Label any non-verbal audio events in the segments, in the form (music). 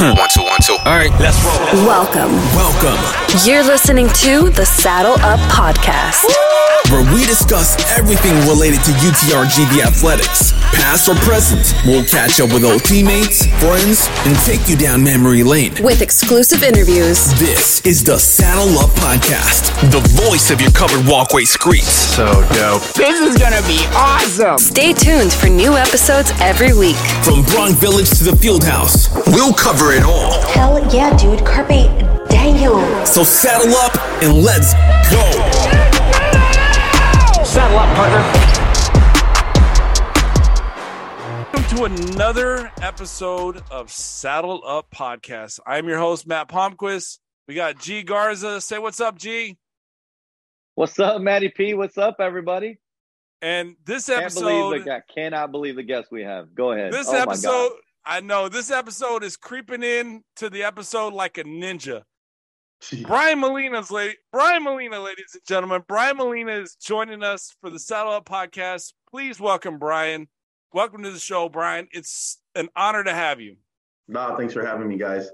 one, two, one, two. All right, let's roll. Welcome. Welcome, You're listening to the Saddle Up Podcast. where we discuss everything related to UTRGV athletics, past or present. We'll catch up with old teammates, friends, and take you down memory lane. With exclusive interviews, This is the Saddle Up Podcast, the voice of your covered walkway streets. So dope. This is gonna be awesome. stay tuned for new episodes every week. From Bronc Village to the Field House, we'll cover it all. Hell yeah, dude. Carpe diem. So saddle up and let's go. Saddle up, partner. Welcome to another episode of Saddle Up Podcast. I'm your host, Matt Palmquist. We got G Garza. Say what's up, G. What's up, Matty P? What's up, everybody? And this Can't episode, believe the guy. Cannot believe the guest we have. Go ahead. this oh my episode, God. I know this episode is creeping in to the episode like a ninja. Brian Molina's lady, Brian Molina, ladies and gentlemen. Brian Molina is joining us for the Saddle Up Podcast. Please welcome Brian. Welcome to the show, Brian. It's an honor to have you. Nah, thanks for having me, guys.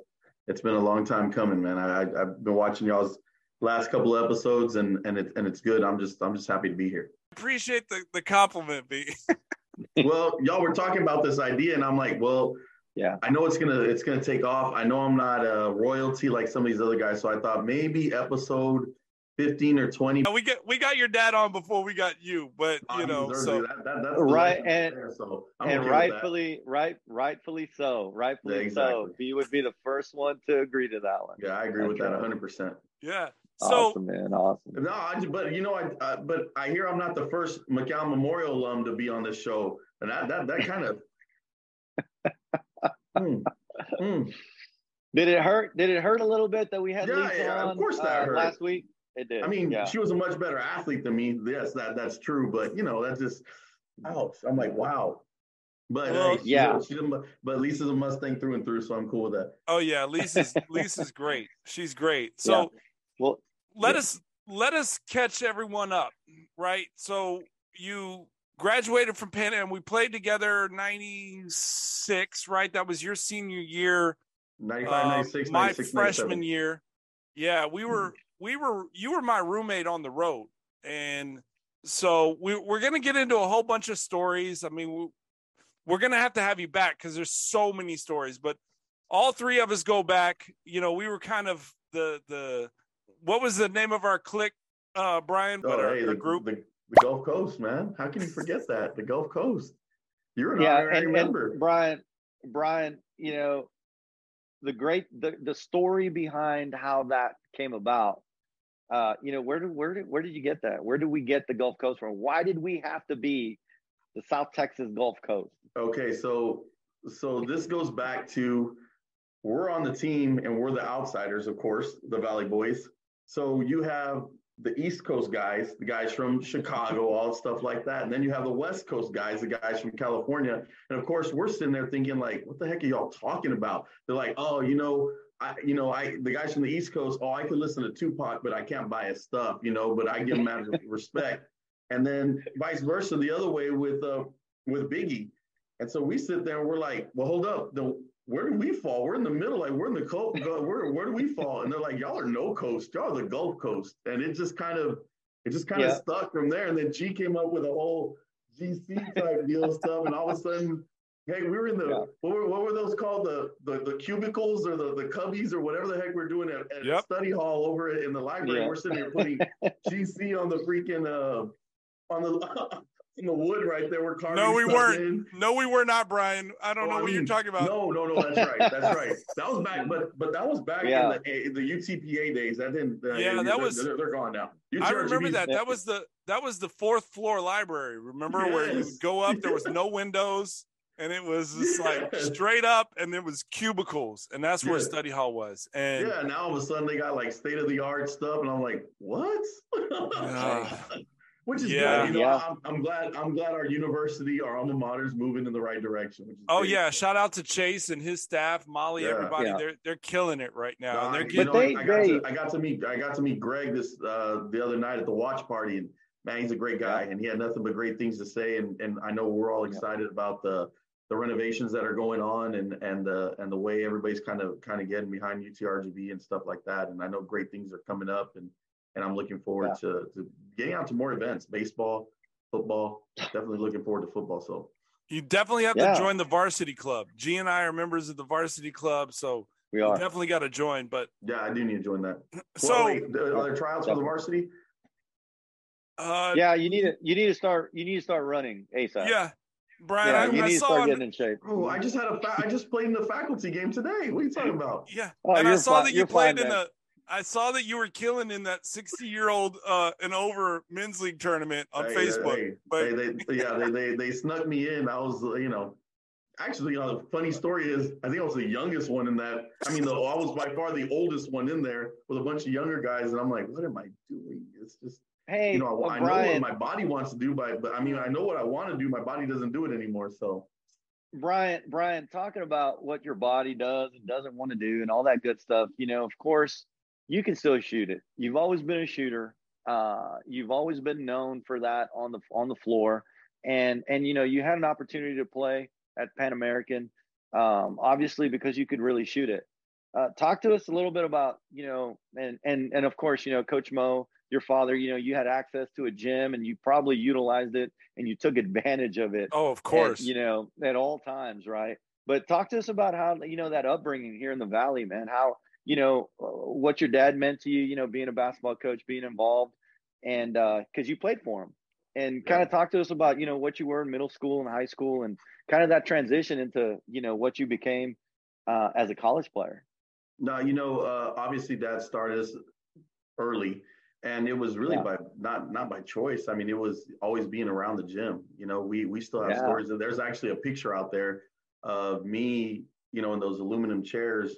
It's been a long time coming, man. I, I've been watching y'all's last couple of episodes, and and it, and it's good. I'm just I'm just happy to be here. Appreciate the, the compliment, B. (laughs) well, y'all were talking about this idea, and I'm like, well, Yeah. I know it's gonna it's gonna take off. I know I'm not a royalty like some of these other guys, so I thought maybe episode 15 or 20. we get we got your dad on before we got you, but you he know, so. That- that- that's Right, and- there, so I'm and okay rightfully, right, rightfully so. Rightfully Yeah, exactly. so. He would be the first one to agree to that one. Yeah, I agree with That's that right. 100. percent yeah. So awesome, man. Awesome. No, I, just- but you know, I uh, but I hear I'm not the first McAllen Memorial alum to be on this show, and that that that kind of. (laughs) Hmm. Hmm. Did it hurt? Did it hurt a little bit that we had Yeah, Lisa yeah, of course that uh, hurt. last week? It did. I mean, yeah. she was a much better athlete than me. Yes, that that's true. But you know, that's just ouch. I'm like, wow. But Well, hey, she's yeah. a- she's a but Lisa's a Mustang through and through, so I'm cool with that. oh yeah, Lisa's Lisa's great. She's great. So well, let yeah. us let us catch everyone up, right? So you graduated from Penn and we played together 96, right? That was your senior year. 95, um, 96, my 96, freshman 97. year. Yeah, we were we were you were my roommate on the road, and so we we're gonna get into a whole bunch of stories. I mean, we, we're gonna have to have you back because there's so many stories. But all three of us go back. You know, we were kind of the the what was the name of our clique, uh, Brian? Oh, but our, hey, our the, group. the, the Gulf Coast, man. How can you forget that? The Gulf Coast. You're an yeah, honorary and, member. and Brian, Brian, you know, the great the, the story behind how that came about. Uh, you know, where did where did where did you get that? Where did we get the Gulf Coast from? Why did we have to be the South Texas Gulf Coast? Okay, so so this goes back to we're on the team and we're the outsiders, of course, the Valley Boys. So you have the East Coast guys, the guys from Chicago, all stuff like that, and then you have the West Coast guys, the guys from California, and of course we're sitting there thinking like, what the heck are y'all talking about? They're like, oh, you know. I, you know, I the guys from the East Coast. Oh, I could listen to Tupac, but I can't buy his stuff. You know, but I give him out of (laughs) respect. And then vice versa, the other way with uh with Biggie. And so we sit there and we're like, well, hold up. The, where do we fall? We're in the middle. Like we're in the coast. Where, where do we fall? And they're like, y'all are no coast. Y'all are the Gulf Coast. And it just kind of, it just kind of stuck from there. And then G came up with a whole GC type deal stuff. And all of a sudden, hey, we were in the, Yeah. what, were, what were those called? The, the, the cubicles or the, the cubbies or whatever the heck we're doing at, at Yep. study hall over in the library. Yeah. We're sitting here putting (laughs) GC on the freaking, uh, on the, (laughs) in the wood right there. We're carving No, we weren't. in. No, we were not, Brian. I don't Oh, know I what you're talking about. No, no, no. That's right. That's right. (laughs) That was back, but but that was back Yeah. in the in the UTPA days. That didn't. Uh, Yeah, that they're- was- They're, they're gone now. I remember that. That was the that was the fourth floor library. Remember where you would go up, there was no (laughs) windows, and it was just like straight up, and there was cubicles, and that's where Yes. study hall was. And Yeah. Now all of a sudden they got like state of the art stuff, and I'm like, what? (laughs) Yeah. Which is Yeah. good. You know, Yeah. I'm, I'm glad. I'm glad our university, our alma mater, is moving in the right direction. Which is oh great. yeah, shout out to Chasse and his staff, Molly, Yeah. everybody. Yeah. They're they're killing it right now. No, I- they're you getting they- I, got they- to, I got to meet I got to meet Greg this uh, the other night at the watch party, and man, he's a great guy, and he had nothing but great things to say. And and I know we're all excited about the the renovations that are going on and and the and the way everybody's kind of kind of getting behind UTRGV and stuff like that. And I know great things are coming up, and and I'm looking forward Yeah. to to getting out to more events, baseball, football. Definitely looking forward to football. So You definitely have Yeah. to join the varsity club. G and I are members of the varsity club, so We you are. definitely got to join. But yeah, I do need to join that. (clears throat) so well, wait, are there tryouts for the varsity? uh, Yeah, you need to you need to start you need to start running ASAP. yeah, Brian, Yeah, I, you I need to start getting in shape. Oh, I just had a fa- I just played in the faculty game today. What are you talking about? Yeah, Oh, and I saw fine- that you played fine, in man. the. I saw that you were killing in that sixty-year-old uh, and over men's league tournament on Hey, Facebook. hey, but hey, they, yeah, they, they they snuck me in. I was, you know, actually, you know, the funny story is, I think I was the youngest one in that. I mean, the, I was by far the oldest one in there with a bunch of younger guys, and I'm like, what am I doing? It's just, Hey, you know, I, I know what my body wants to do, but but I mean, I know what I want to do. My body doesn't do it anymore. So Brian, Brian, talking about what your body does and doesn't want to do and all that good stuff, you know, of course, you can still shoot it. You've always been a shooter. Uh, you've always been known for that on the on the floor. And and you know, you had an opportunity to play at Pan American, um, obviously because you could really shoot it. Uh, talk to us a little bit about, you know, and and and of course, you know, Coach Mo, your father, you know, you had access to a gym and you probably utilized it and you took advantage of it oh, of at, course. you know, at all times, right? But talk to us about how you know that upbringing here in the valley, man. How you know uh, what your dad meant to you, you know, being a basketball coach, being involved, and because you played for him, and kind of talk to us about you know what you were in middle school and high school, and kind of that transition into you know what you became uh, as a college player. no, you know, uh, obviously, Dad started us early, and it was really Yeah. by not not by choice. I mean, it was always being around the gym. You know, we we still have Yeah. stories. Of, there's actually a picture out there of me, you know, in those aluminum chairs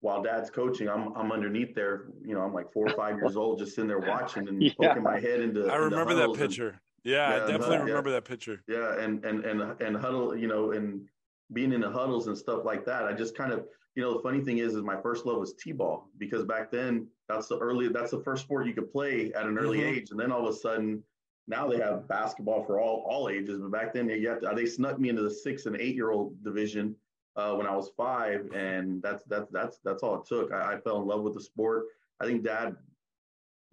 while Dad's coaching. I'm I'm underneath there. You know, I'm like four or five years old, just sitting there watching and (laughs) Yeah. poking my head into. I into remember that huddles and- picture. Yeah, I definitely yeah. remember that picture. yeah, and and and and huddle, you know, and being in the huddles and stuff like that. I just kind of, you know, the funny thing is, is my first love was t-ball because back then that's the early, that's the first sport you could play at an early Mhm. age, and then all of a sudden, now they have basketball for all all ages. But back then, they got they snuck me into the six and eight year old division uh, when I was five, and that's that's that's that's all it took. I, I fell in love with the sport. I think Dad,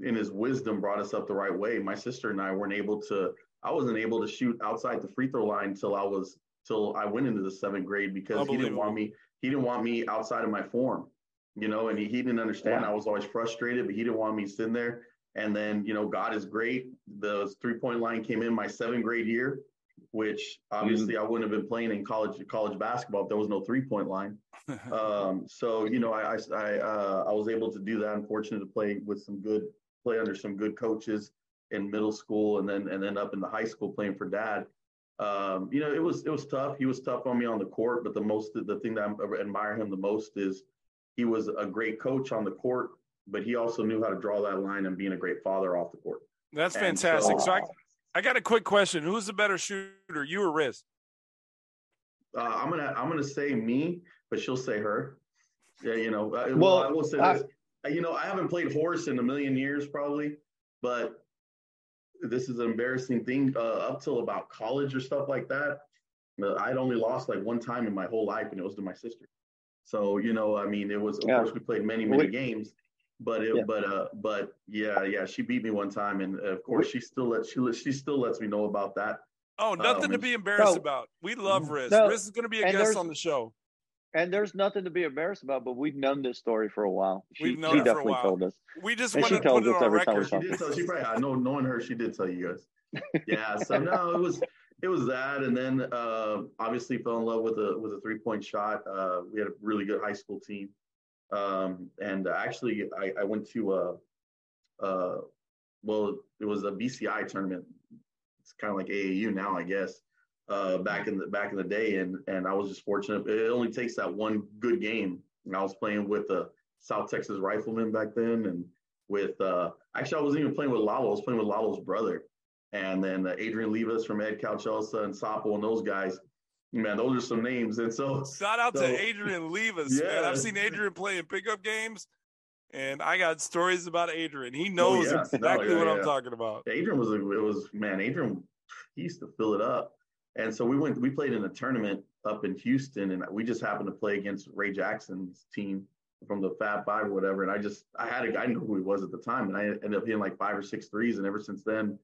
in his wisdom, brought us up the right way. My sister and I weren't able to. I wasn't able to shoot outside the free throw line till I was till I went into the seventh grade because he didn't want me. He didn't want me outside of my form, you know, and he, he didn't understand. I was always frustrated, but he didn't want me sitting there. And then, you know, God is great. The three point line came in my seventh grade year, which (laughs) obviously I wouldn't have been playing in college college basketball if there was no three point line. (laughs) Um, so you know, I I I, uh, I was able to do that. I'm fortunate to play with some good play under some good coaches in middle school, and then and then up in the high school playing for Dad. Um, you know, it was it was tough. He was tough on me on the court, but the most the thing that I admire him the most is he was a great coach on the court, but he also knew how to draw that line and being a great father off the court. That's And fantastic. so- So I, I got a quick question. Who's the better shooter, you or Riz? Uh, I'm gonna I'm gonna say me, but she'll say her. Yeah, you know. uh, Well, Well, I will say I- this. Uh, You know, I haven't played horse in a million years, probably, but this is an embarrassing thing. Uh, up till about college or stuff like that, uh, I'd only lost like one time in my whole life, and it was to my sister. So you know, I mean, it was of Yeah. course we played many many We- games, but it Yeah. but uh but yeah yeah she beat me one time, and uh, of course she still lets she let- she still lets me know about that. Oh, nothing to Um, be embarrassed no. about. We love Riz. No, Riz is going to be a guest on the show. And there's nothing to be embarrassed about, but we've known this story for a while. She, We've known she it for a definitely while. told us. We just And want she to tells put it us on every time we record. She did tell. She probably. I know. Knowing her, she did tell you guys. (laughs) Yeah. So no, it was it was that, and then uh, obviously fell in love with a with a three point shot. Uh, we had a really good high school team, um, and actually I, I went to a, uh, well, it was a BCI tournament. It's kind of like AAU now, I guess. Uh, back in the back in the day, and and I was just fortunate. It only takes that one good game. And I was playing with the South Texas Riflemen back then, and with uh, actually I wasn't even playing with Lalo. I was playing with Lalo's brother, and then uh, Adrian Levas from Edcouch-Elsa and Sapo and those guys. Man, those are some names. And so Shout out So- to Adrian Levas, man. I've seen Adrian (laughs) play in pickup games, and I got stories about Adrian. He oh, knows yeah. exactly Oh, yeah, what I'm talking about. Adrian was a, it was man. Adrian he used to fill it up. And so we went, we played in a tournament up in Houston, and we just happened to play against Ray Jackson's team from the Fab Five or whatever. And I just, I had a, I knew who he was at the time, and I ended up hitting like five or six threes. And ever since then,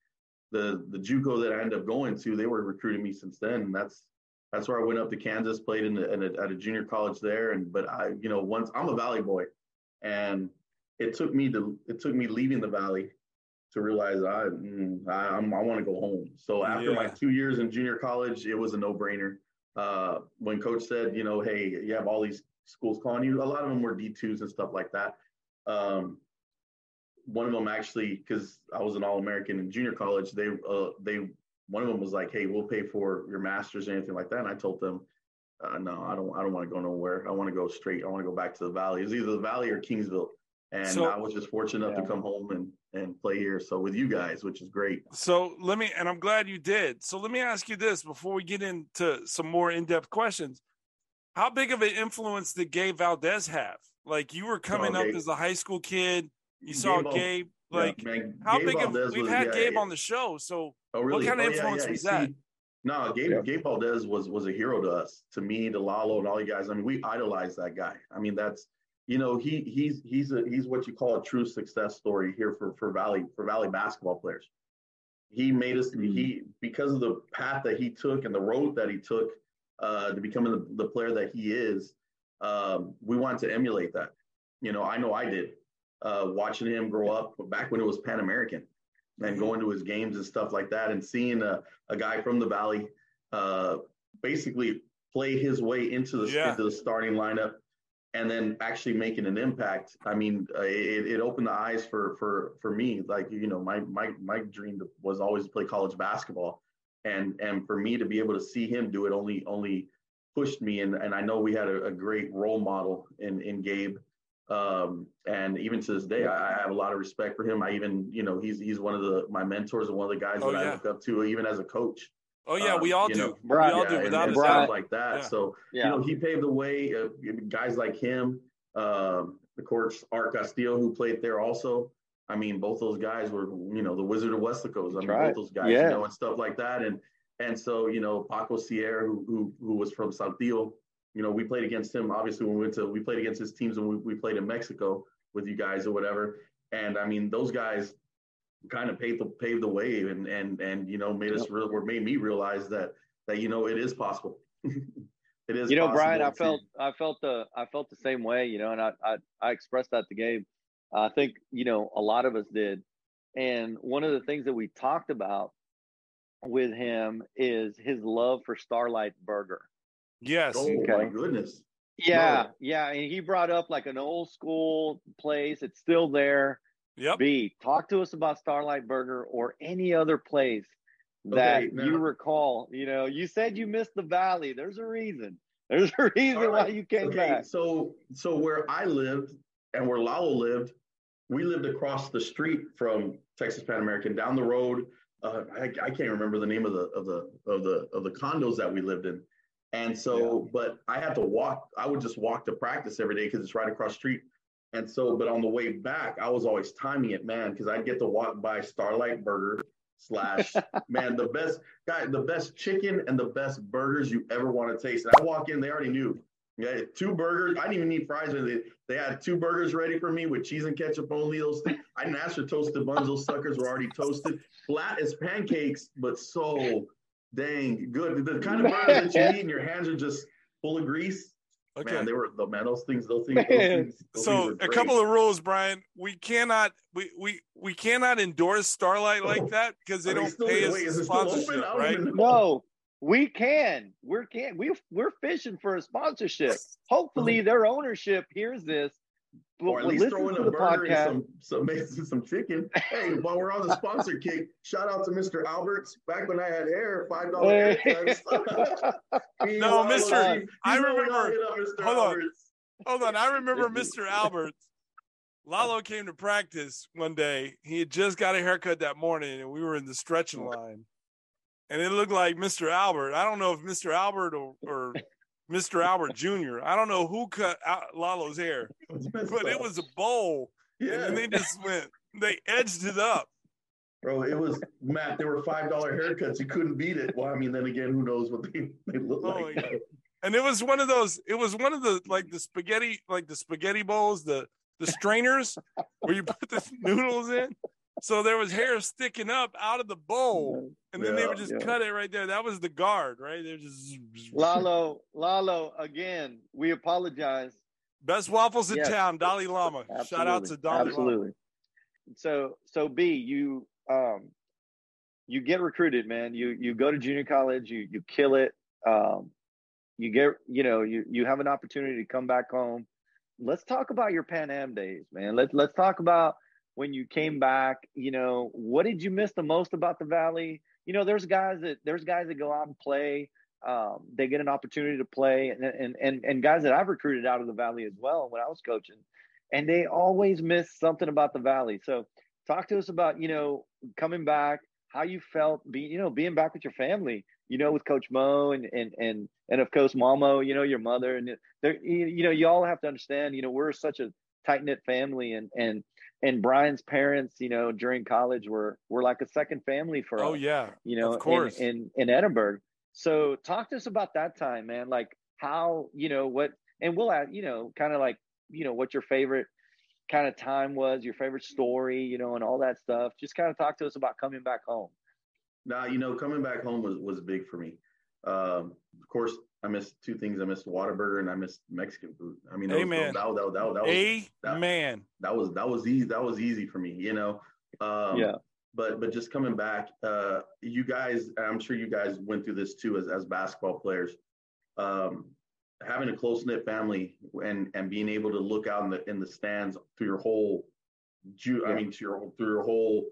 the the JUCO that I ended up going to, they were recruiting me since then, and that's that's where I went up to Kansas, played in, the, in a, at a junior college there. And but I, you know, once I'm a Valley boy, and it took me to it took me leaving the Valley to realize I mm, I, I'm, I want to go home. So after my two years in junior college, it was a no brainer. Uh, when coach said, you know, hey, you have all these schools calling you, a lot of them were D2s and stuff like that. Um, one of them actually, because I was an All American in junior college, they uh, they one of them was like, hey, we'll pay for your masters or anything like that. And I told them, uh, no, I don't I don't want to go nowhere. I want to go straight. I want to go back to the Valley. It's either the Valley or Kingsville. And So- I was just fortunate enough Yeah. to come home and and play here. So with you guys, which is great. So let me, and I'm glad you did. So let me ask you this before we get into some more in depth questions. How big of an influence did Gabe Valdez have? Like you were coming up Gabe- as a high school kid, you saw Gabe Val- Gabe. Yeah, Like man, how Gabe big Valdez of we've was- had yeah, Gabe yeah. on the show. So Oh, really? kind of Oh, yeah, influence yeah. was See, that? No, Gabe Yeah. Gabe Valdez was was a hero to us, to me, to Lalo, and all you guys. I mean, we idolize that guy. I mean, that's you know, he he's he's a he's what you call a true success story here for for Valley for Valley basketball players. He made us Mhm. he because of the path that he took and the road that he took uh, to becoming the, the player that he is. Um, we wanted to emulate that. You know, I know I did. Uh, watching him grow up back when it was Pan American and going to his games and stuff like that and seeing a, a guy from the valley uh, basically play his way into the Yeah. into the starting lineup and then actually making an impact. I mean uh, it, it opened the eyes for for for me. Like you know my my my dream was always to play college basketball and and for me to be able to see him do it only only pushed me. And and i know we had a, a great role model in in gabe um, and even to this day, I, I have a lot of respect for him. I even, you know, he's he's one of the my mentors and one of the guys Oh, that yeah. I look up to, even as a coach. Oh yeah, Um, we all do. know, we all yeah, do without and a Brian- stuff doubt. like that. Yeah. So Yeah. you know, he paved the way. Uh, guys like him, um, of course, Art Castillo, who played there also. I mean, both those guys were, you know, the Wizard of Westicos. I mean, right. both those guys, Yeah. you know, and stuff like that. And and so, you know, Paco Sierra, who who, who was from Saltillo, you know, we played against him. Obviously, when we went to, we played against his teams when we, we played in Mexico with you guys or whatever. And I mean, those guys kind of paved the paved the way and and and you know made us real or made me realize that that you know it is possible. (laughs) it is. you know, Brian, I possible to- felt I felt the I felt the same way, you know, and I I, I expressed that to Gabe. I think you know a lot of us did, and one of the things that we talked about with him is his love for Starlight Burger. Yes. Oh my goodness! Yeah, No. yeah, and he brought up like an old school place. It's still there. Yep. B, talk to us about Starlight Burger or any other place that Okay, you recall. You know, you said you missed the valley. There's a reason. There's a (laughs) reason why you came okay, back. so so where I lived and where Lalo lived, we lived across the street from Texas Pan American, down the road. Uh, I, I can't remember the name of the of the of the of the condos that we lived in, and so but I had to walk. I would just walk to practice every day because it's right across the street. And so, but on the way back, I was always timing it, man, because I'd get to walk by Starlight Burger slash (laughs) man, the best guy, the best chicken and the best burgers you ever want to taste. And I walk in, they already knew. Yeah, two burgers. I didn't even need fries. They, they had two burgers ready for me with cheese and ketchup only. Those things. I didn't ask for toasted buns. Those suckers were already toasted, flat as pancakes, but so dang good. The kind of burger that you (laughs) eat and your hands are just full of grease. Okay. Man, they were the man. Those things. Those things. Those things those so things a couple of rules, Brian. We cannot we we we cannot endorse Starlight like oh. that because they Are don't still- pay us wait, is a it still open? sponsorship, right? No, we can. We're can. We we're fishing for a sponsorship. (laughs) Hopefully, their ownership hears this. Or at least listen throw in a burger podcast. and some some maybe some chicken. Hey, (laughs) while we're on the sponsor kick, shout out to Mr. Alberts. Back when I had hair, five dollar Hey. (laughs) No, Mr. I remember- Mr. hold on. Hold on, I remember (laughs) Mr. Alberts. Lalo came to practice one day. He had just got a haircut that morning, and we were in the stretching line. And it looked like Mr. Albert. I don't know if Mr. Albert or, or Mr. Albert Jr. I don't know who cut out Lalo's hair, (laughs) but it was a bowl. And yeah. then they just went, they edged it up. Bro, it was Matt. There were five dollar haircuts. You couldn't beat it. Well, I mean, then again, who knows what they, they look Oh like? God. and it was one of those it was one of the like the spaghetti like the spaghetti bowls the the strainers where you put the (laughs) noodles in so there was hair sticking up out of the bowl and then they Yeah, would just yeah. cut it right there that was the guard right they're just Lalo, Lalo, again, we apologize. best waffles in Yes. town dalai lama shout out to Absolutely. lama Absolutely. So so B, you um you get recruited, man. You you go to junior college, you you kill it. Um you get you know, you you have an opportunity to come back home. Let's talk about your Pan Am days, man. Let's let's talk about when you came back, you know, what did you miss the most about the valley? You know, there's guys that there's guys that go out and play. Um, they get an opportunity to play and, and and and guys that I've recruited out of the valley as well when I was coaching and they always miss something about the valley. So talk to us about, you know, coming back, how you felt being, you know, being back with your family, you know, with Coach Mo and and and and of course Mamo, you know, your mother and there you, you know, you all have to understand, you know, we're such a tight knit family and and and Brian's parents, you know, during college were were like a second family for oh us yeah you know, Of course. in, in in Edinburg. So talk to us about that time, man. Like how you know what, and we'll add, you know, kind of like you know what your favorite kind of time was, your favorite story, you know, and all that stuff. Just kind of talk to us about coming back home. Now, you know, coming back home was, was big for me. Um, of course, I missed two things. I missed Whataburger and I missed Mexican food. I mean, those, Amen. That, that, that, that, was that- amen that was that was easy. That was easy for me. You know. Um, yeah, But but just coming back, uh, you guys, I'm sure you guys went through this too as as basketball players. Um, having a close knit family and and being able to look out in the in the stands through your whole, ju- I mean, to your through your whole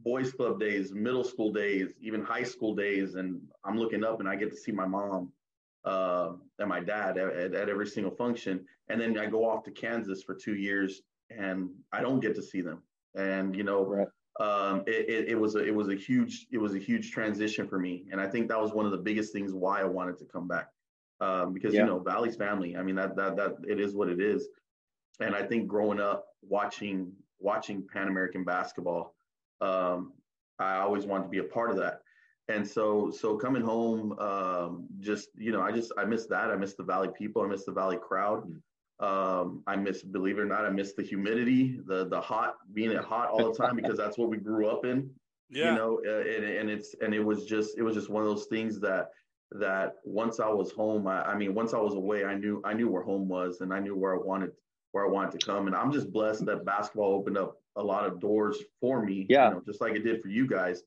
boys club days, middle school days, even high school days, and I'm looking up and I get to see my mom uh, and my dad at, at, at every single function, and then I go off to Kansas for two years and I don't get to see them, and you know right. um, it, it, it was a, it was a huge it was a huge transition for me, and I think that was one of the biggest things why I wanted to come back, um, because Yeah. you know Valley's family. I mean that that that it is what it is, and I think growing up watching watching Pan American basketball, um, I always wanted to be a part of that, and so so coming home, um, just you know I just I miss that I miss the Valley people I miss the Valley crowd. Um, I miss, believe it or not, I miss the humidity, the the hot, being it hot all the time because that's what we grew up in. yeah You know, and, and it's and it was just it was just one of those things that that once I was home, I, I mean, once I was away, I knew I knew where home was and I knew where I wanted where I wanted to come. And I'm just blessed that basketball opened up a lot of doors for me. Yeah. You know, just like it did for you guys.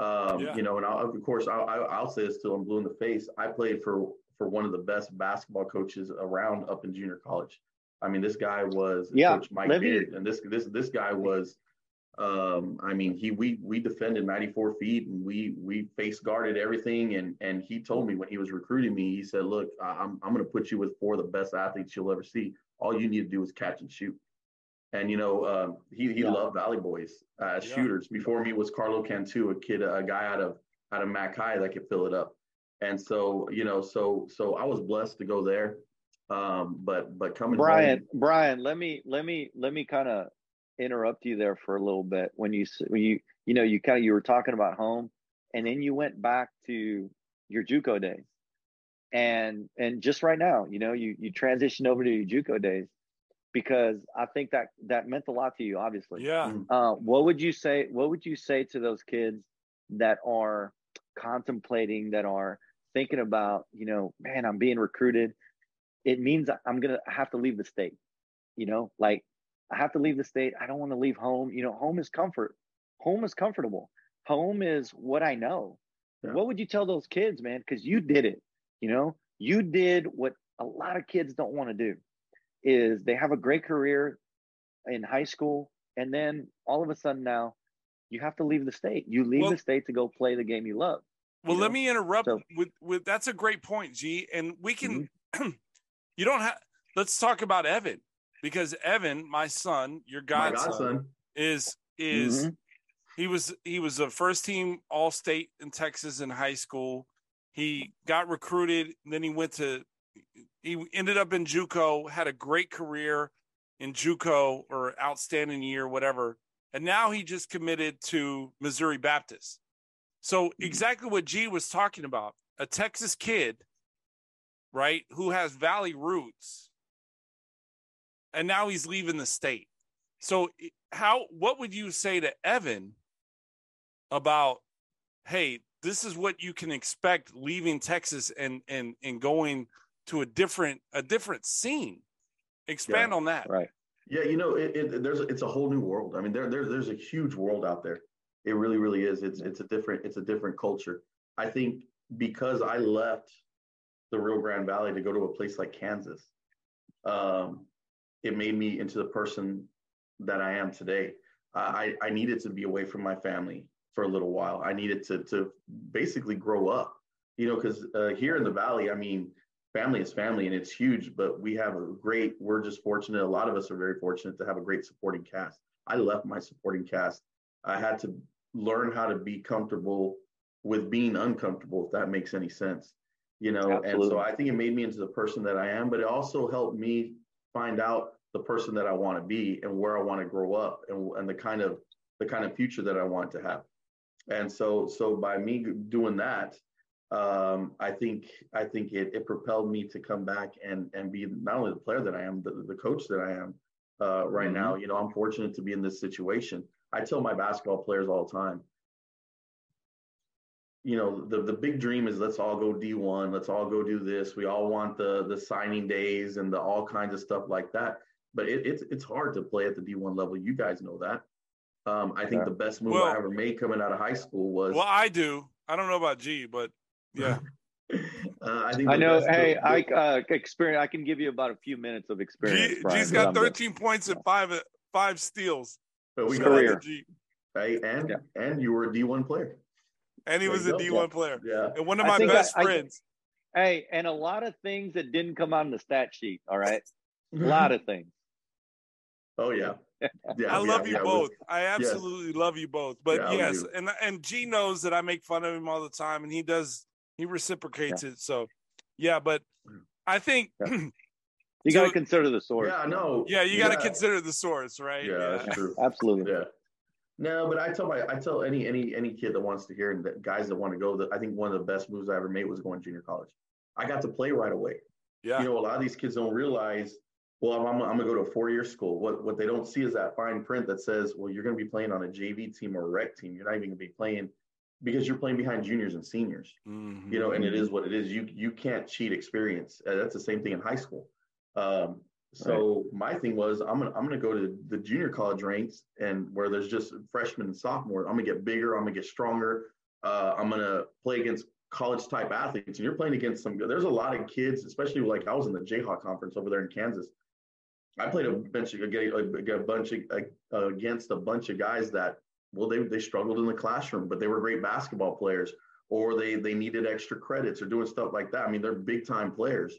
Um, Yeah. You know, and I'll, of course I'll, I'll I'll say this till I'm blue in the face. I played for for one of the best basketball coaches around up in junior college. I mean, this guy was Yeah, Coach Mike Livy. Beard, and this this this guy was. Um, I mean, he we we defended 94 feet, and we we face guarded everything. And and he told me when he was recruiting me, he said, "Look, I- I'm I'm going to put you with four of the best athletes you'll ever see. All you need to do is catch and shoot." And you know, um, he he Yeah. loved Valley Boys uh, Yeah. shooters. Before me was Carlo Cantu, a kid, a guy out of out of Mac High that could fill it up. And so you know, so so I was blessed to go there. Um, but but coming Brian, home, Brian, let me let me let me kind of interrupt you there for a little bit when you when you you know you kind of you were talking about home, and then you went back to your JUCO days, and and just right now, you know, you you transitioned over to your JUCO days because I think that that meant a lot to you, obviously. yeah Uh, what would you say? What would you say to those kids that are contemplating, that are thinking about, you know, man, I'm being recruited. It means I'm gonna have to leave the state. You know, like I have to leave the state. I don't want to leave home. You know, home is comfort. Home is comfortable. Home is what I know. Yeah. What would you tell those kids, man? Because you did it. You know, you did what a lot of kids don't want to do. Is they have a great career in high school, and then all of a sudden now you have to leave the state. You leave Well- the state to go play the game you love. Well, you let me interrupt So- with with that's a great point, G. And we can Mm-hmm. (clears throat) you don't have let's talk about Evan because Evan, my son, your my godson, godson, is is Mhm. he was he was a first team all state in Texas in high school. He got recruited, then he went to he ended up in JUCO, had a great career in JUCO or outstanding year, whatever. and now he just committed to Missouri Baptist. So hmm. exactly what G was talking about, a Texas kid, right, who has Valley roots, and now he's leaving the state. So how what would you say to Evan about hey, this is what you can expect leaving Texas and and and going to a different a different scene. Expand Yeah, on that. Right. Yeah, you know, it, it, there's it's a whole new world. I mean, there, there there's a huge world out there. It really, really is. It's it's a different it's a different culture. I think because I left the Rio Grande Valley to go to a place like Kansas, um, it made me into the person that I am today. I I needed to be away from my family for a little while. I needed to to basically grow up. You know, because uh, here in the valley, I mean, family is family and it's huge, but we have a great, we're just fortunate. A lot of us are very fortunate to have a great supporting cast. I left my supporting cast. I had to learn how to be comfortable with being uncomfortable, if that makes any sense. You know, and so I think it made me into the person that I am, but it also helped me find out the person that I want to be and where I want to grow up and, and the kind of the kind of future that I want to have. And so so by me doing that, um, I think I think it, it propelled me to come back and and be not only the player that I am, the, the coach that I am uh, right now. You know, I'm fortunate to be in this situation. I tell my basketball players all the time. You know, the the big dream is let's all go D1, let's all go do this. We all want the the signing days and the all kinds of stuff like that. But it, it's it's hard to play at the D1 level. You guys know that. Um, I think Yeah. the best move Well- I ever made coming out of high school was. Well, I do. I don't know about G, but yeah. (laughs) uh, I think I know. Hey, the- I uh, experience. I can give you about a few minutes of experience. G, Brian, G's but got I'm good. 13 points and five five steals. but we Shout got out Career. G. right? And Yeah. and you were a D1 player. And he There was you a go. D1 player. Yeah. And one of my think I- best I- friends. Hey, and a lot of things that didn't come on the stat sheet. All right, a lot of things. (laughs) Oh yeah. Yeah. (laughs) I yeah, love you yeah, both. I absolutely love you both. But Yeah, yes, and and G knows that I make fun of him all the time, and he does. He reciprocates it. So, yeah. But I think, Yeah. yeah, (clears throat) You got to consider the source. Yeah, no. Yeah, you got to yeah. consider the source, right? Yeah, that's true. Absolutely. Yeah. No, but I tell my I tell any any any kid that wants to hear and that guys that want to go that I think one of the best moves I ever made was going to junior college. I got to play right away. yeah. You know, a lot of these kids don't realize. Well, I'm, I'm, I'm gonna go to a four-year school. What what they don't see is that fine print that says, well, you're gonna be playing on a JV team or a rec team. You're not even gonna be playing because you're playing behind juniors and seniors. Mhm. you know, and it is what it is. You you can't cheat experience. Uh, that's the same thing in high school. Um, so my thing was, I'm gonna I'm gonna go to the junior college ranks and where there's just freshmen and sophomores. I'm gonna get bigger. I'm gonna get stronger. Uh, I'm gonna play against college type athletes. And you're playing against some. There's a lot of kids, especially like I was in the Jayhawk conference over there in Kansas. I played a bunch of a, a bunch of uh, against a bunch of guys that well they they struggled in the classroom, but they were great basketball players or they they needed extra credits or doing stuff like that. I mean, they're big time players,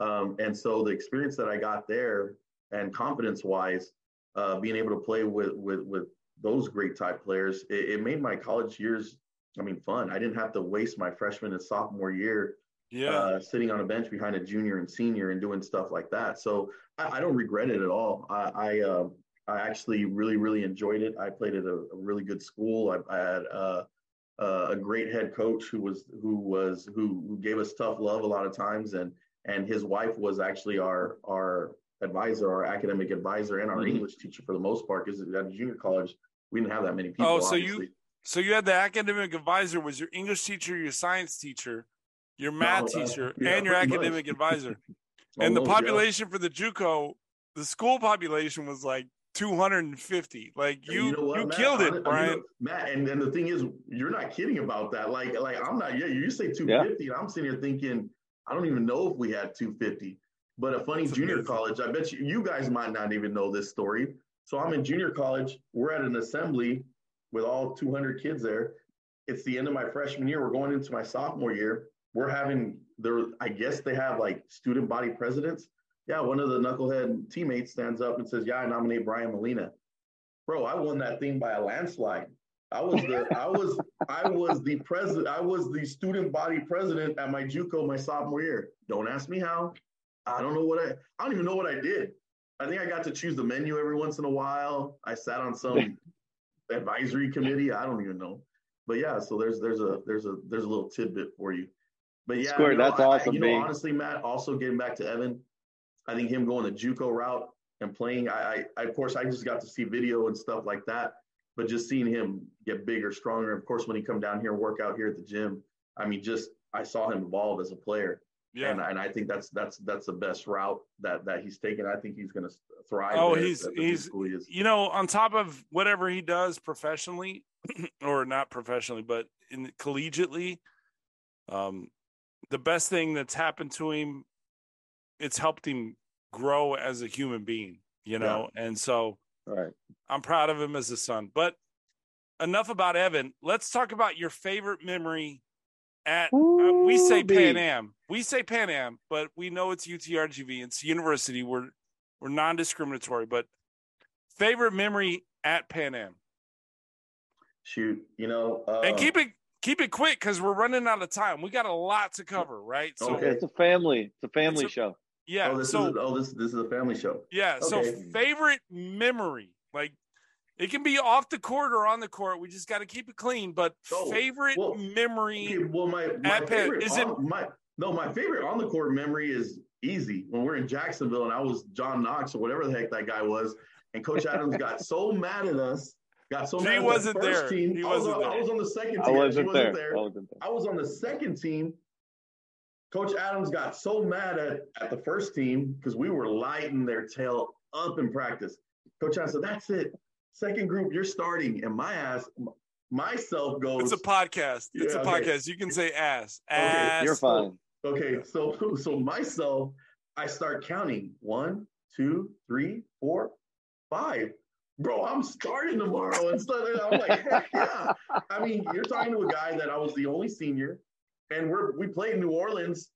um, and so the experience that I got there and confidence wise, uh, being able to play with with with those great type players, it, it made my college years. I mean, fun. I didn't have to waste my freshman and sophomore year Yeah. uh, sitting on a bench behind a junior and senior and doing stuff like that. So I, I don't regret it at all. I I, uh, I actually really really enjoyed it. I played at a, a really good school. I, I had uh, uh, a great head coach who was who was who, who gave us tough love a lot of times, and and his wife was actually our our advisor, our academic advisor, and our Mhm. English teacher for the most part. Because at junior college, we didn't have that many people. Oh, so you- so you had the academic advisor was your English teacher, your science teacher, your math uh, teacher, yeah, and your pretty much. academic advisor. (laughs) and the Almost, yeah. population for the JUCO, the school population was like 250. Like you, you, know what, Matt? killed Hon- it, you Brian. know, Matt, and, and the thing is, you're not kidding about that. Like, like I'm not. Yeah, you say 250, and I'm sitting here thinking, I don't even know if we had 250. But a funny That's junior amazing. college, I bet you, you guys might not even know this story. So I'm in junior college. We're at an assembly with all 200 kids there. It's the end of my freshman year. We're going into my sophomore year. We're having there. I guess they have like student body presidents. Yeah, one of the knucklehead teammates stands up and says, "Yeah, I nominate Brian Molina." Bro, I won that thing by a landslide. I was the I was I was the president. I was the student body president at my JUCO my sophomore year. Don't ask me how. I don't know what I. I don't even know what I did. I think I got to choose the menu every once in a while. I sat on some (laughs) advisory committee. I don't even know. But yeah, so there's there's a there's a there's a little tidbit for you. But yeah, Squirt, you know, that's I- I- awesome, you know, honestly, Matt. Also getting back to Evan, I think him going the JUCO route and playing. I, I, of course I just got to see video and stuff like that, but just seeing him get bigger, stronger. Of course, when he come down here and work out here at the gym, I mean, just I saw him evolve as a player, Yeah. and and I think that's that's that's the best route that that he's taken. I think he's going to thrive. Oh, he's- he's- he you know, on top of whatever he does professionally, (clears throat) or not professionally, but in collegiately, um, the best thing that's happened to him, it's helped him grow as a human being, you know, and so Right. I'm proud of him as a son. But enough about Evan. Let's talk about your favorite memory at. uh, we say Ooh, B. Pan Am. We say Pan Am, but we know it's UTRGV. It's university. We're we're non-discriminatory. But favorite memory at Pan Am, Shoot, you know, uh, and keep it keep it quick because we're running out of time. We got a lot to cover, right? So Okay. It's a family. It's a family It's a- show. Yeah. Oh, this so is oh this this is a family show. Yeah. So favorite memory, like it can be off the court or on the court. We just got to keep it clean. But Oh, favorite well, memory. Okay, well, my my At favorite is it- my no my favorite on the court memory is easy. When we're in Jacksonville and I was John Knox or whatever the heck that guy was, and Coach Adams got (laughs) so mad at us, got so He mad. wasn't first there. Team. He I was, wasn't on, I was on the second team. I wasn't, He there. there. I wasn't there. I was on the second team. Coach Adams got so mad at, at the first team because we were lighting their tail up in practice. Coach Adams said, That's it. Second group, you're starting. And my ass, myself goes, It's a podcast. It's Yeah, a okay. podcast. You can say ass. (laughs) Okay, Ass. You're fine. Okay, so (laughs) so myself, I start counting one, two, three, four, five. Bro, I'm starting tomorrow and stuff. And I'm like, heck yeah. I mean, you're talking to a guy that I was the only senior, and we're we played New Orleans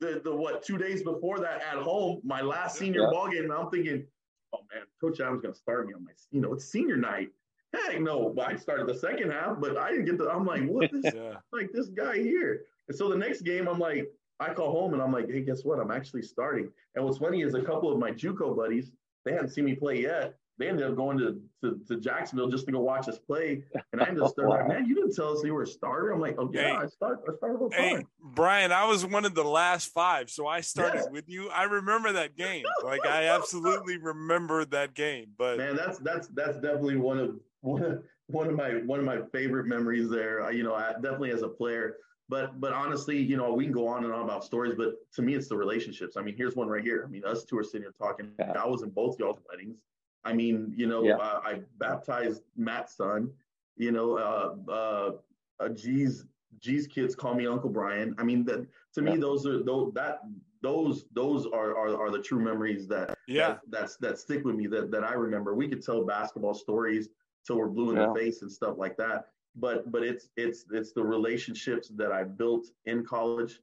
the the what two days before that at home, my last senior Yeah. ball game. And I'm thinking, oh man, Coach Adams gonna start me on my you know it's senior night. Heck no, but I started the second half, but I didn't get the. I'm like, what this (laughs) Yeah. like this guy here. And so the next game, I'm like, I call home and I'm like, hey, guess what? I'm actually starting. And what's funny is a couple of my JUCO buddies, they hadn't seen me play yet. They ended up going to, to, to Jacksonville just to go watch us play. And I ended up (laughs) starting, like, Wow. man, you didn't tell us you were a starter. I'm like, oh, yeah, Hey. I, start, I started all the Hey, time. Brian, I was one of the last five, so I started Yeah. with you. I remember that game. (laughs) Like I absolutely remember that game. But Man, that's that's that's definitely one of one of one of my one of my favorite memories there. Uh, you know, I, definitely as a player. But but honestly, you know, we can go on and on about stories, but to me, it's the relationships. I mean, here's one right here. I mean, us two are sitting here talking. Yeah. I was in both y'all's weddings. I mean, you know, Yeah. uh, I baptized Matt's son. You know, uh, uh, uh, G's G's kids call me Uncle Brian. I mean, that to me, Yeah. those are those that those those are, are are the true memories that yeah, that, that's that stick with me that that I remember. We could tell basketball stories till we're blue in Yeah. the face and stuff like that. But but it's it's it's the relationships that I built in college.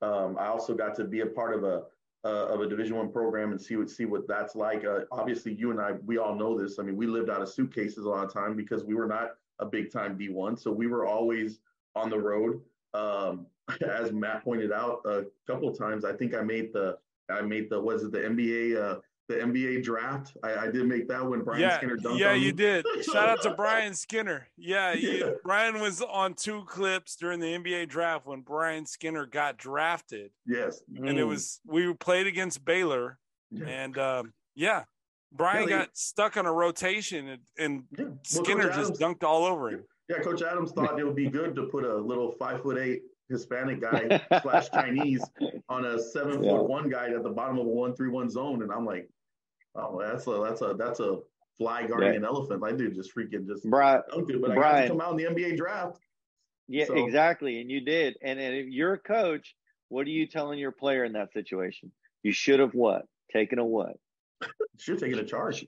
Um, I also got to be a part of a uh, of a Division One program and see what see what that's like. Uh, obviously, you and I we all know this. I mean, we lived out of suitcases a lot of time because we were not a big time D one, so we were always on the road. Um, (laughs) as Matt pointed out a couple of times, I think I made the I made the was it the NBA uh, the NBA draft. I, I did make that when Brian yeah, Skinner dunked yeah. on You me. did. Shout out to (laughs) Brian Skinner. Yeah, you- Brian was on two clips during the NBA draft when Brian Skinner got drafted, Yes, and it was we played against Baylor, yeah. and um, yeah, Brian Yeah, they- got stuck on a rotation, and, and yeah. Well, Skinner Coach just Adams- dunked all over him. Yeah, Coach Adams thought it would be good to put a little five foot eight Hispanic guy (laughs) slash Chinese on a seven Yeah. foot one guy at the bottom of a one three one zone, and I'm like, oh, that's a that's a that's a fly guarding Yeah. an elephant. I dude just freaking just Brian, dunked it, but I got to Brian. come out in the NBA draft. yeah, So- exactly. And you did. And, and if you're a coach, what are you telling your player in that situation? You should have what? Taken a what? (laughs) Should have taken a charge,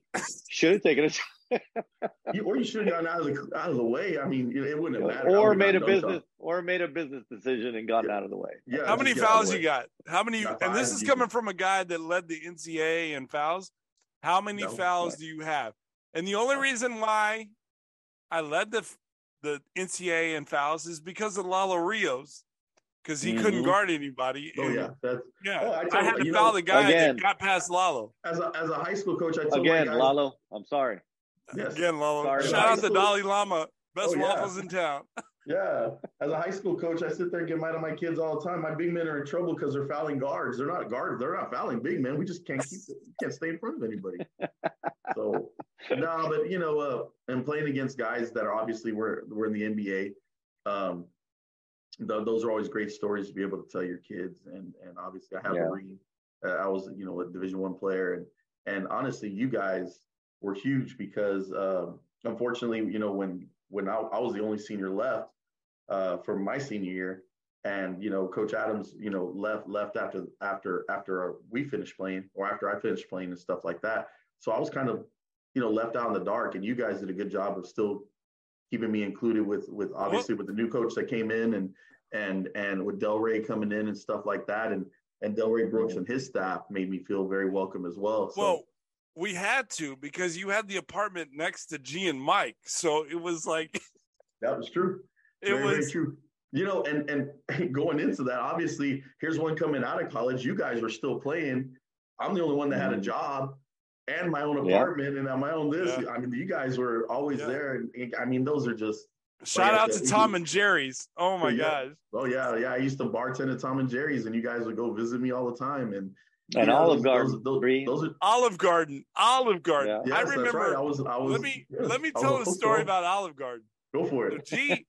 Should have taken a (laughs) you, or you should have gotten out of the out of the way. I mean, it, it wouldn't have mattered. Or made a gotten dunked on. business or made a business decision and gotten Yeah. out of the way. Yeah, How many just get out of fouls you got? How many? Got And this is coming can- from a guy that led the NCAA in fouls. How many No. fouls do you have? And the only reason why I led the the NCAA in fouls is because of Lalo Rios, because he couldn't Mhm. guard anybody. Oh and- yeah, that's yeah. Oh, I I, had you, to foul know, the guy again- that got past Lalo. as a as a high school coach. I told Again, my guys, Lalo, I'm sorry. Yes. Again, Lalo. Sorry Shout out to Dalai Lama. Best Oh, yeah. waffles in town. (laughs) Yeah. As a high school coach, I sit there and get mad at my kids all the time. My big men are in trouble because they're fouling guards. They're not guards. They're not fouling big men. We just can't keep it. Can't stay in front of anybody. So no, but you know, uh, and playing against guys that are obviously we're we're in the NBA. Um, th- those are always great stories to be able to tell your kids. And and obviously, I have Yeah. a ring. Uh, I was you know a Division One player, and and honestly, you guys were huge because um, unfortunately, you know when when I, I was the only senior left uh, for my senior year, and you know Coach Adams, you know left left after after after we finished playing or after I finished playing and stuff like that. So I was kind of you know left out in the dark, and you guys did a good job of still keeping me included with with obviously with the new coach that came in and and and with Delray coming in and stuff like that, and and Delray Brooks and his staff made me feel very welcome as well. So, Well, we had to because you had the apartment next to G and Mike. So it was like that was true. It very, very was true. You know, and and (laughs) going into that, obviously, here's one coming out of college. You guys were still playing. I'm the only one that had a Mm-hmm. job and my own Yeah. apartment and on my own this. Yeah. I mean, you guys were always Yeah. there. And I mean, those are just shout out to Tom and Jerry's. Oh my Yeah. gosh. oh yeah, yeah. I used to bartend at Tom and Jerry's, and you guys would go visit me all the time. And And yeah, Olive those, Garden. Those, those, those are Olive Garden. Olive Garden. Yeah. I yes, that's remember right. I was. I was. let me yes, let me (laughs) tell was (laughs) a story about Olive Garden. Go for it. G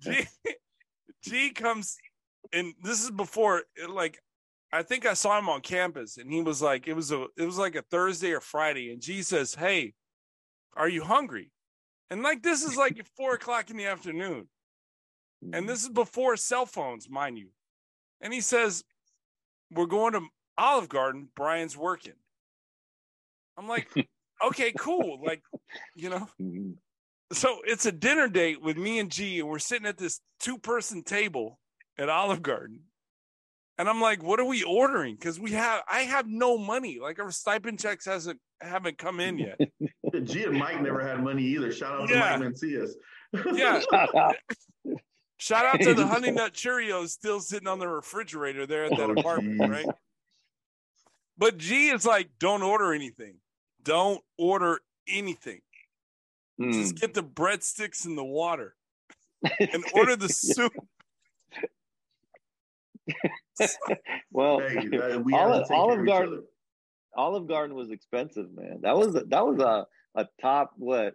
G G comes and this is before like I think I saw him on campus and he was like it was a it was like a Thursday or Friday and G says, Hey, are you hungry? And like this is like (laughs) four o'clock in the afternoon. And this is before cell phones, mind you. And he says, We're going to Olive Garden, Brian's working. I'm like, (laughs) okay, cool. Like, you know, Mhm. So it's a dinner date with me and G, and we're sitting at this two person table at Olive Garden. And I'm like, what are we ordering? Because we have I have no money. Like our stipend checks hasn't haven't come in yet. (laughs) G and Mike never had money either. Shout out Yeah. to Mike Mencius. Yeah. Shout (laughs) out. Shout out to the Honey Nut Cheerios still sitting on the refrigerator there at that Oh, apartment, geez. right? But G is like, don't order anything. Don't order anything. Mm. Just get the breadsticks and the water (laughs) and order the soup. (laughs) well, Hey, we Olive, Olive Garden. Olive Garden was expensive, man. That was a, that was a a top what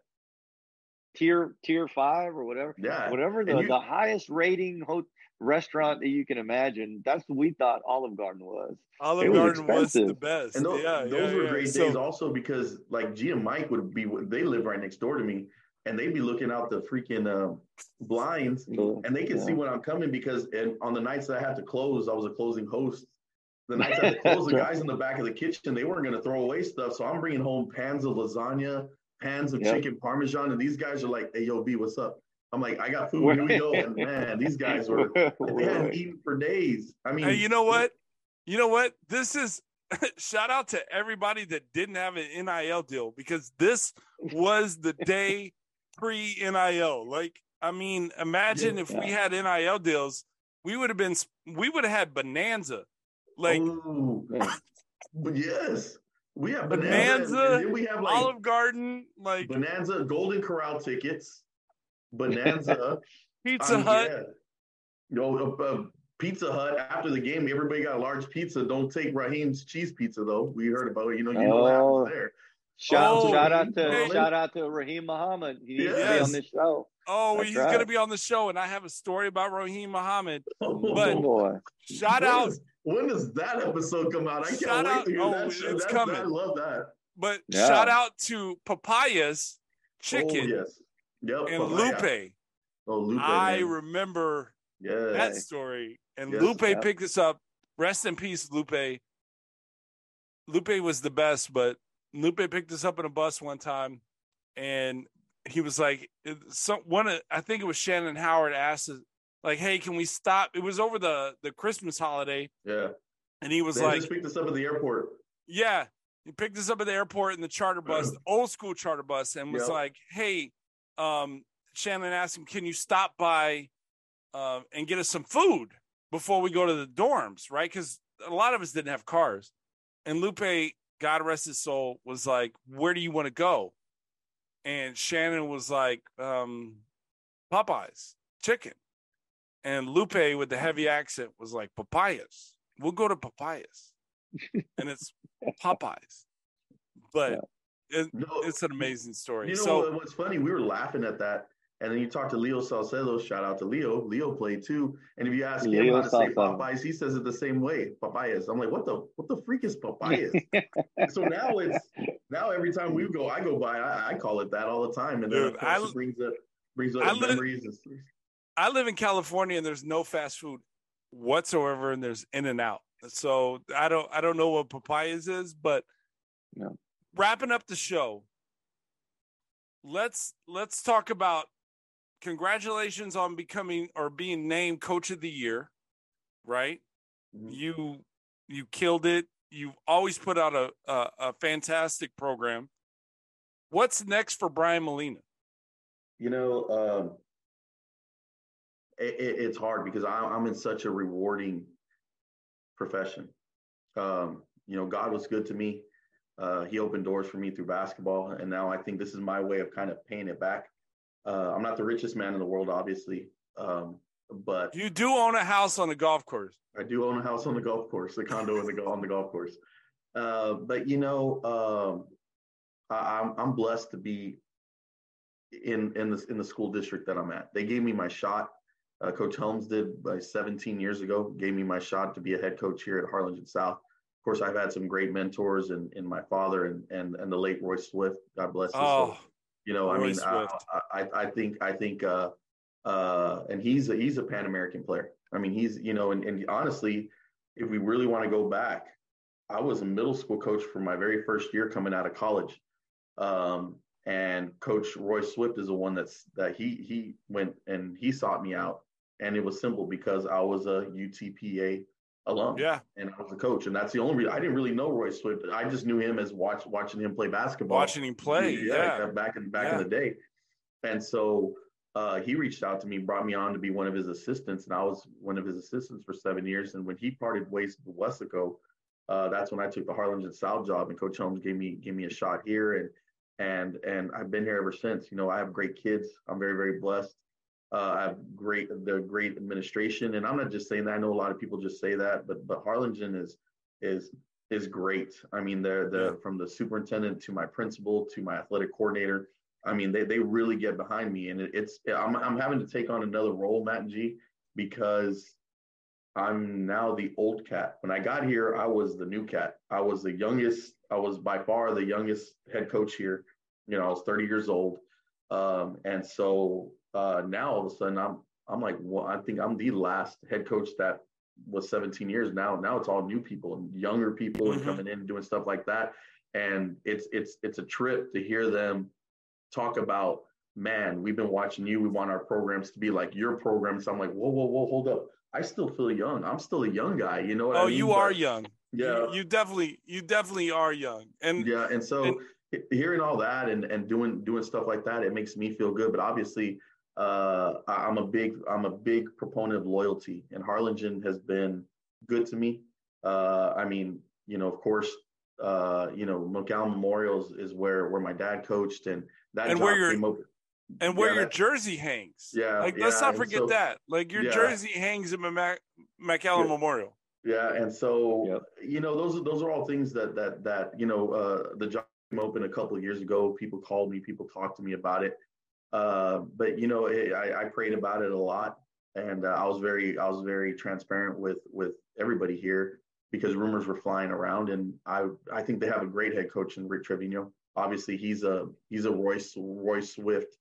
tier tier five or whatever Yeah. whatever the, you- the highest rating ho- restaurant that you can imagine. That's what we thought Olive Garden was. Olive It was Garden was the best. And those, yeah, those yeah, were yeah. great So- days also because like G and Mike would be they live right next door to me and they'd be looking out the freaking um, blinds So, and they could see when I'm coming because and on the nights that I had to close, I was a closing host. The nights I had to close, the (laughs) guys in the back of the kitchen, they weren't going to throw away stuff. So I'm bringing home pans of lasagna, pans of Yep. chicken parmesan, and these guys are like, "Hey, yo, B, what's up?" I'm like, "I got (laughs) food. Here we go." And man, these guys were (laughs) they hadn't eaten for days. I mean, Hey, you know what? You know what? This is (laughs) shout out to everybody that didn't have an NIL deal because this was the day pre NIL. Like, I mean, imagine if we had NIL deals, we would have been we would have had Bonanza. Like Ooh. Yes, we have Bonanza. Bonanza, and then we have like Olive Garden, like Bonanza, Golden Corral tickets, Bonanza, (laughs) Pizza um, Hut. yeah. You know, uh, uh, Pizza Hut. After the game, everybody got a large pizza. Don't take Raheem's cheese pizza though. We heard about it. You know, you know what Oh. happens there. Shout, Oh, shout out to hey. shout out to Raheem Muhammad. He needs to be on this show. Oh, That's he's right. gonna be on the show, and I have a story about Raheem Muhammad. (laughs) Oh But- boy. Shout When out, is- when does that episode come out? I can't Shout wait out- to hear oh, that. show. it's That's- coming. I love that. but Yeah. shout out to Papaya's Chicken Oh yes. Yep. and papaya. Lupe. Oh, Lupe. I man. remember yes. that story. And Yes. Lupe Yeah. picked this up. Rest in peace, Lupe. Lupe was the best, but Lupe picked us up in a bus one time, and he was like, "Some one." of- I think it was Shannon Howard asked, us, like, "Hey, can we stop?" It was over the the Christmas holiday, Yeah. and he was They like, just picked us up at the airport. "Yeah." He picked us up at the airport in the charter bus, (clears throat) the old school charter bus, and was Yep. like, "Hey, um, Shannon asked him, can you stop by uh, and get us some food before we go to the dorms, right? Because a lot of us didn't have cars." And Lupe, God rest his soul, was like, "Where do you want to go?" and Shannon was like, um, Popeyes, chicken. And Lupe with the heavy accent was like, papayas. We'll go to papayas. and it's (laughs) Popeyes. But it, No, it's an amazing story. You know so what, what's funny? We were laughing at that. And then you talk to Leo Salcedo, shout out to Leo. Leo played too. And if you ask him how to say Salcedo. Popeyes, he says it the same way. Papayas. I'm like, what the what the freak is papayas? (laughs) so now it's now every time we go, I go by, I, I call it that all the time. And then Dude, of course I- it brings up brings up I li- memories and. I live in California and there's no fast food whatsoever and there's In-N-Out. So I don't I don't know what papayas is, but No. Wrapping up the show, let's let's talk about congratulations on becoming or being named coach of the year, right? Mhm. You you killed it. You've always put out a, a a fantastic program. What's next for Brian Molina? You know, um, it, it, it's hard because I, I'm in such a rewarding profession. Um, you know, God was good to me. Uh, he opened doors for me through basketball, and now I think this is my way of kind of paying it back. Uh, I'm not the richest man in the world, obviously, um, but You do own a house on the golf course. I do own a house on the golf course, a condo the on the golf course. Uh, but you know, um, I, I'm I'm blessed to be in in the in the school district that I'm at. They gave me my shot. Uh, coach Helms did by 17 years ago. Gave me my shot to be a head coach here at Harlingen South. Of course, I've had some great mentors in in my father and and and the late Roy Swift. God bless his soul. Oh, You know, I Roy mean, I, Swift. I, I- I think, I think, uh, uh, and he's a, he's a Pan American player. I mean, he's, you know, and, and honestly, if we really want to go back, I was a middle school coach for my very first year coming out of college. Um, and coach Roy Swift is the one that's, that he, he went and he sought me out and it was simple because I was a UTPA alum yeah. and I was a coach. And that's the only reason I didn't really know Roy Swift. I just knew him as watch, watching him play basketball Watching him play. Yeah. back in back Yeah. in the day. And so uh, he reached out to me, brought me on to be one of his assistants, and I was one of his assistants for seven years. And when he parted ways with Weslaco, uh, that's when I took the Harlingen South job, and Coach Holmes gave me gave me a shot here, and and and I've been here ever since. You know, I have great kids. I'm very very blessed. Uh, I have great the great administration, and I'm not just saying that. I know a lot of people just say that, but but Harlingen is is is great. I mean, they're the Yeah. from the superintendent to my principal to my athletic coordinator. I mean, they they really get behind me, and it, it's I'm I'm having to take on another role, Matt and G, because I'm now the old cat. When I got here, I was the new cat. I was the youngest. I was by far the youngest head coach here. You know, I was 30 years old, um, and so uh, now all of a sudden I'm I'm like, well, I think I'm the last head coach that was 17 years. Now now it's all new people and younger people and Mhm. coming in and doing stuff like that. And it's it's it's a trip to hear them talk about, man, we've been watching you. We want our programs to be like your programs. I'm like, whoa, whoa, whoa, hold up. I still feel young. I'm still a young guy. You know what I Oh, mean? you But- are young. Yeah. You, you definitely, you definitely are young. And yeah. And so and- hearing all that and, and doing doing stuff like that, it makes me feel good. But obviously, uh, I- I'm a big I'm a big proponent of loyalty, and Harlingen has been good to me. Uh, I mean, you know, of course, uh, you know, McAllen Memorials is where where my dad coached, and that And where your- came up. and where Yeah, your that- jersey hangs. Yeah, Like, let's yeah, not forget so- that. Like, your Yeah. jersey hangs in Mac- McAllen Yeah. Memorial. Yeah, and so Yep. you know those are those are all things that that that you know uh, the job came open a couple of years ago. People called me, people talked to me about it, uh, but you know it, I, I prayed about it a lot, and uh, I was very I was very transparent with with everybody here because rumors were flying around, and I I think they have a great head coach in Rick Trevino. Obviously, he's a he's a Royce Roy Swift,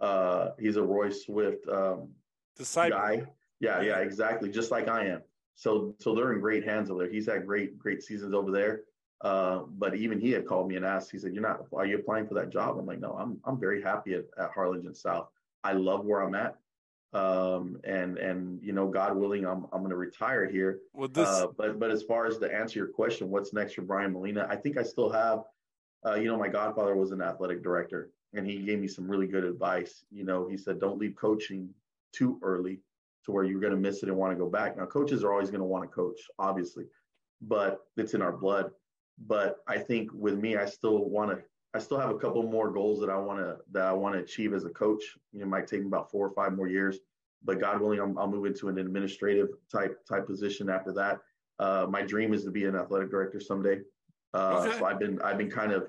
uh, he's a Roy Swift um, Disciple. guy. Yeah, yeah, exactly. Just like I am. So so they're in great hands over there. He's had great, great seasons over there. Uh, but even he had called me and asked, he said, You're not are you applying for that job? I'm like, No, I'm I'm very happy at, at Harlingen South. I love where I'm at. Um, and and you know, God willing, I'm I'm gonna retire here. Well, this, Uh, but but as far as to answer your question, what's next for Brian Molina? I think I still have, uh, you know, my godfather was an athletic director, and he gave me some really good advice. You know, he said, don't leave coaching too early to where you're going to miss it and want to go back. Now, coaches are always going to want to coach, obviously, but it's in our blood. But I think with me, I still want to. I still have a couple more goals that I want to that I want to achieve as a coach. You know, it might take me about four or five more years, but God willing, I'm, I'll move into an administrative type type position after that. Uh, my dream is to be an athletic director someday. Uh, Okay. So I've been I've been kind of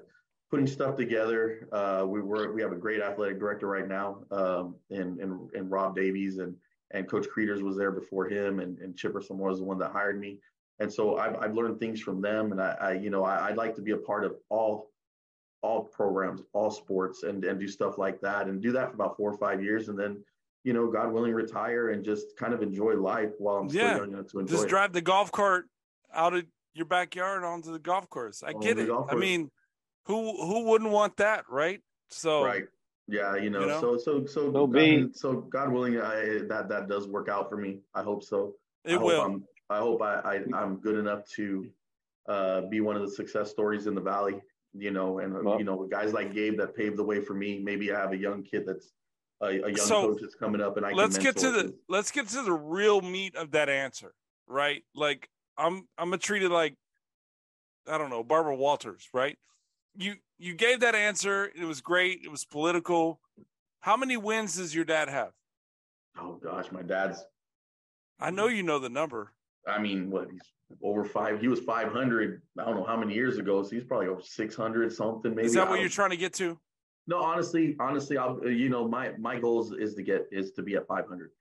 putting stuff together. Uh, we were we have a great athletic director right now, um, in, in in Rob Davies and and Coach Creeders was there before him, and, and Chipper Samore was the one that hired me. And so I've, I've learned things from them, and I, I you know I, I'd like to be a part of all all programs, all sports, and and do stuff like that, and do that for about four or five years, and then you know, God willing, retire and just kind of enjoy life while I'm still Yeah. young enough to enjoy. Just it. drive the golf cart out of your backyard onto the golf course. I On get it. I mean, who who wouldn't want that, right? So Right. Yeah, you know, You know? so so so So God, so God willing, I, that that does work out for me. I hope so. I it hope will. I'm, I hope I, I I'm good enough to uh, be one of the success stories in the valley. You know, and Well- you know, guys like Gabe that paved the way for me. Maybe I have a young kid that's a, a young So, coach that's coming up, and I let's get to the let's get to the real meat of that answer, right? Like I'm I'm gonna treat it like I don't know, Barbara Walters, right? You you gave that answer, it was great, it was political. How many wins does your dad have? Oh gosh, my dad's. I know you know the number. I mean, what he's over five. He was five hundred. I don't know how many years ago. So he's probably over six hundred something. Maybe Is that what you're trying to get to? No, honestly, honestly, I'll. You know, my my goal is, is to get is to be at five hundred.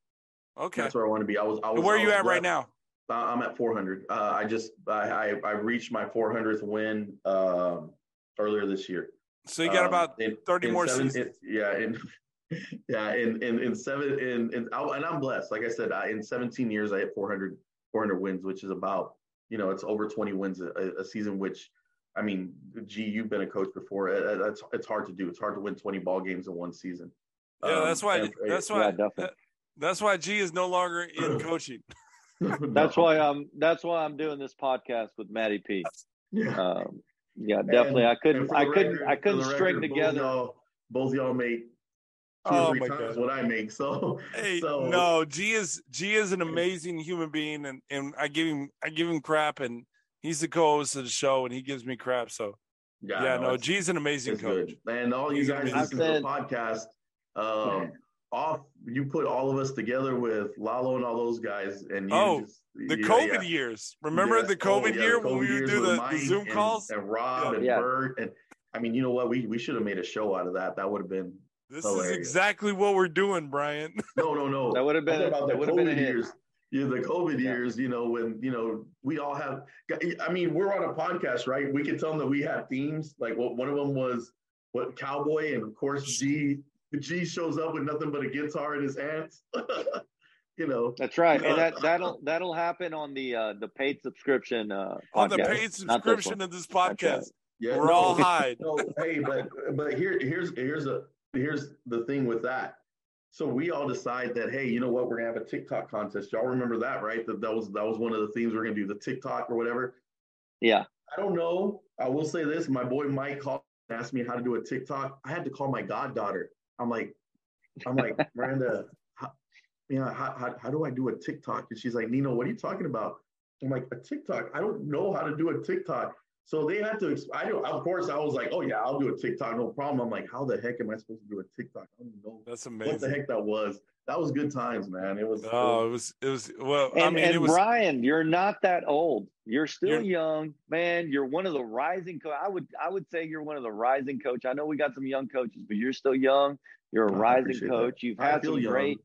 Okay. That's where I want to be. I was. I was where are you was at right now? Uh, I'm at 400. Uh, I just I, I I reached my 400th win um, earlier this year. So you got Um, about in- 30 in more seven- seasons. in- yeah, in (laughs) yeah, in in in seven in, in and I'm blessed. Like I said, I, in 17 years, I hit 400 400 wins, which is about you know it's over 20 wins a, a season. Which I mean, gee, you've been a coach before. That's it's hard to do. It's hard to win 20 ball games in one season. Yeah, Um, that's why and- that's Yeah, why definitely. that- that's why G is no longer in (clears throat) coaching. (laughs) That's why I'm. That's why I'm doing this podcast with Matty P. Yeah. Um, yeah, definitely. I couldn't. I couldn't. record- I couldn't string record, together. Both y'all, both y'all make two Oh or my three times God. what I make. (laughs) So, Hey, so no, G is G is an amazing human being, and and I give him I give him crap, and he's the co-host of the show, and he gives me crap. So yeah, no, it's- G's an amazing it's coach. good. And all you guys amazing. listen to I the podcast, um, off you put all of us together with Lalo and all those guys, and you Oh, just, The yeah, COVID yeah. years, remember Yes. the Oh, COVID yeah, year the when we would do the, the Zoom and- calls? and Rob and Yeah. Bert and I mean, you know what? We we should have made a show out of that. That would have been This hilarious. is exactly what we're doing, Brian. (laughs) no, no, no. That would have I'm been. about That the would have been a COVID years. Yeah, the COVID Yeah. years, you know, when, you know, we all have, I mean, we're on a podcast, right? We could tell them that we have themes. Like what one of them was what cowboy. And of course, G, G shows up with nothing but a guitar in his hands. (laughs) you know, That's right, and that (laughs) that'll that'll happen on the uh the paid subscription uh On the paid not this subscription of this That's right. podcast, yeah, we're no, all high. No, hey, but but here here's here's a here's the thing with that. So we all decide that hey, you know what, we're gonna have a TikTok contest. Y'all remember that, right? That that was that was one of the themes we're gonna do, the TikTok or whatever. Yeah, I don't know. I will say this: my boy Mike called and asked me how to do a TikTok. I had to call my goddaughter. I'm like, I'm like, (laughs) Miranda, how, you know, how, how, how do I do a TikTok? And she's like, Nino, what are you talking about? I'm like, a TikTok? I don't know how to do a TikTok. So they had to. I don't. Of course, I was like, oh yeah, I'll do a TikTok, no problem. I'm like, how the heck am I supposed to do a TikTok? I don't even know That's amazing. what the heck that was. That was good times, man. It was. it Oh, it was- was it was well. and I mean, and it was Brian, you're not that old. You're still You're- young, man. You're one of the rising. Co- I would I would say you're one of the rising coach. I know we got some young coaches, but you're still young. You're a I rising appreciate that. coach. You've had some young. great.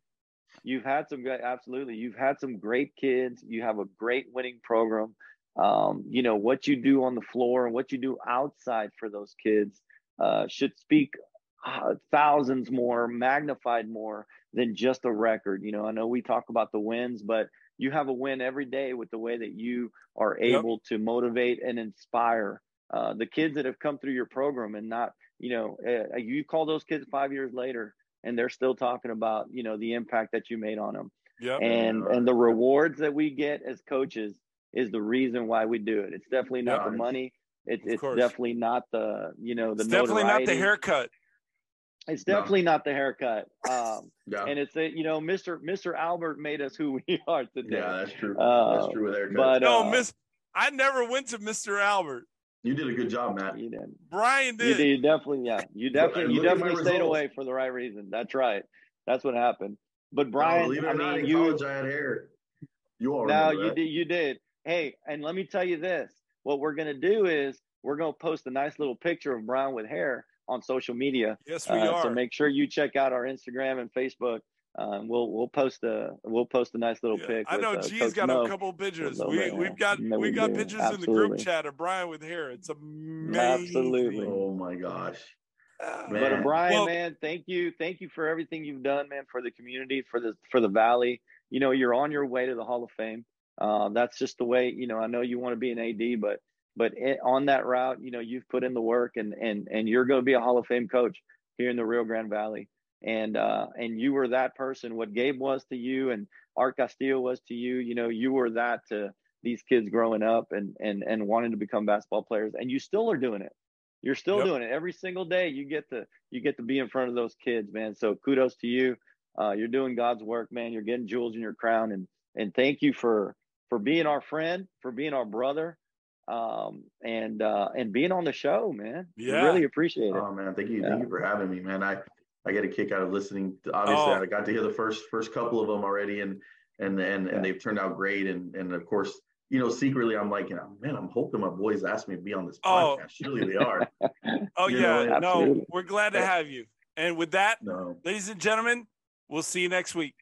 You've had some great. Absolutely, you've had some great kids. You have a great winning program. Um, you know what you do on the floor and what you do outside for those kids uh, should speak uh, thousands more, magnified more than just a record. You know, I know we talk about the wins, but you have a win every day with the way that you are Yep. able to motivate and inspire uh, the kids that have come through your program and not, you know, uh, you call those kids five years later and they're still talking about, you know, the impact that you made on them yep. and and the rewards that we get as coaches is the reason why we do it. It's definitely not Yeah, the money. It's Of it's course. definitely not the you know the It's definitely not the haircut. It's No. definitely not the haircut. Um, (laughs) yeah, and it's a you know Mr. Mr. Albert made us who (laughs) we are today. yeah, that's true. Uh, that's true with haircuts. but No, uh, Miss. I never went to Mr. Albert. You did a good job, Matt. You did. Brian You did. did. You definitely, yeah. You definitely, you look at my definitely stayed results. away for the right reason. That's right. That's what happened. But Brian, believe it or I not, mean, in you college I had hair. You all no, you that. did. You did. Hey, and let me tell you this: what we're gonna do is we're gonna post a nice little picture of Brian with hair on social media. Yes, we Uh, are. So make sure you check out our Instagram and Facebook. Um, we'll we'll post a we'll post a nice little Yeah, pic. I know with, uh, G's Coach got Mo. a couple pictures. We we've yeah. got No, we we got do. pictures in the group chat of Brian with hair. It's amazing. Absolutely. Oh my gosh. Ah. Man. But uh, Brian, Well- man, thank you, thank you for everything you've done, man, for the community, for the for the valley. You know, you're on your way to the Hall of Fame. Uh, that's just the way. You know, I know you want to be an AD, but but it, on that route, you know, you've put in the work, and and and you're going to be a Hall of Fame coach here in the Rio Grande Valley. And uh, and you were that person. What Gabe was to you, and Art Castillo was to you. You know, you were that to these kids growing up and and and wanting to become basketball players, and you still are doing it. You're still Yep. doing it every single day. You get to you get to be in front of those kids, man. So kudos to you. Uh, you're doing God's work, man. You're getting jewels in your crown, and and thank you for for being our friend, for being our brother, um, and uh, and being on the show, man. We really appreciate it. Oh man, thank you, Yeah. thank you for having me, man. I I get a kick out of listening. To, obviously, Oh. I got to hear the first first couple of them already, and and and Yeah. and they've turned out great. And and of course, you know, secretly, I'm like, you know, man, I'm hoping my boys ask me to be on this Oh. podcast. Surely they are. (laughs) Oh You yeah, know, no, we're glad to have you. And with that, No, ladies and gentlemen, we'll see you next week.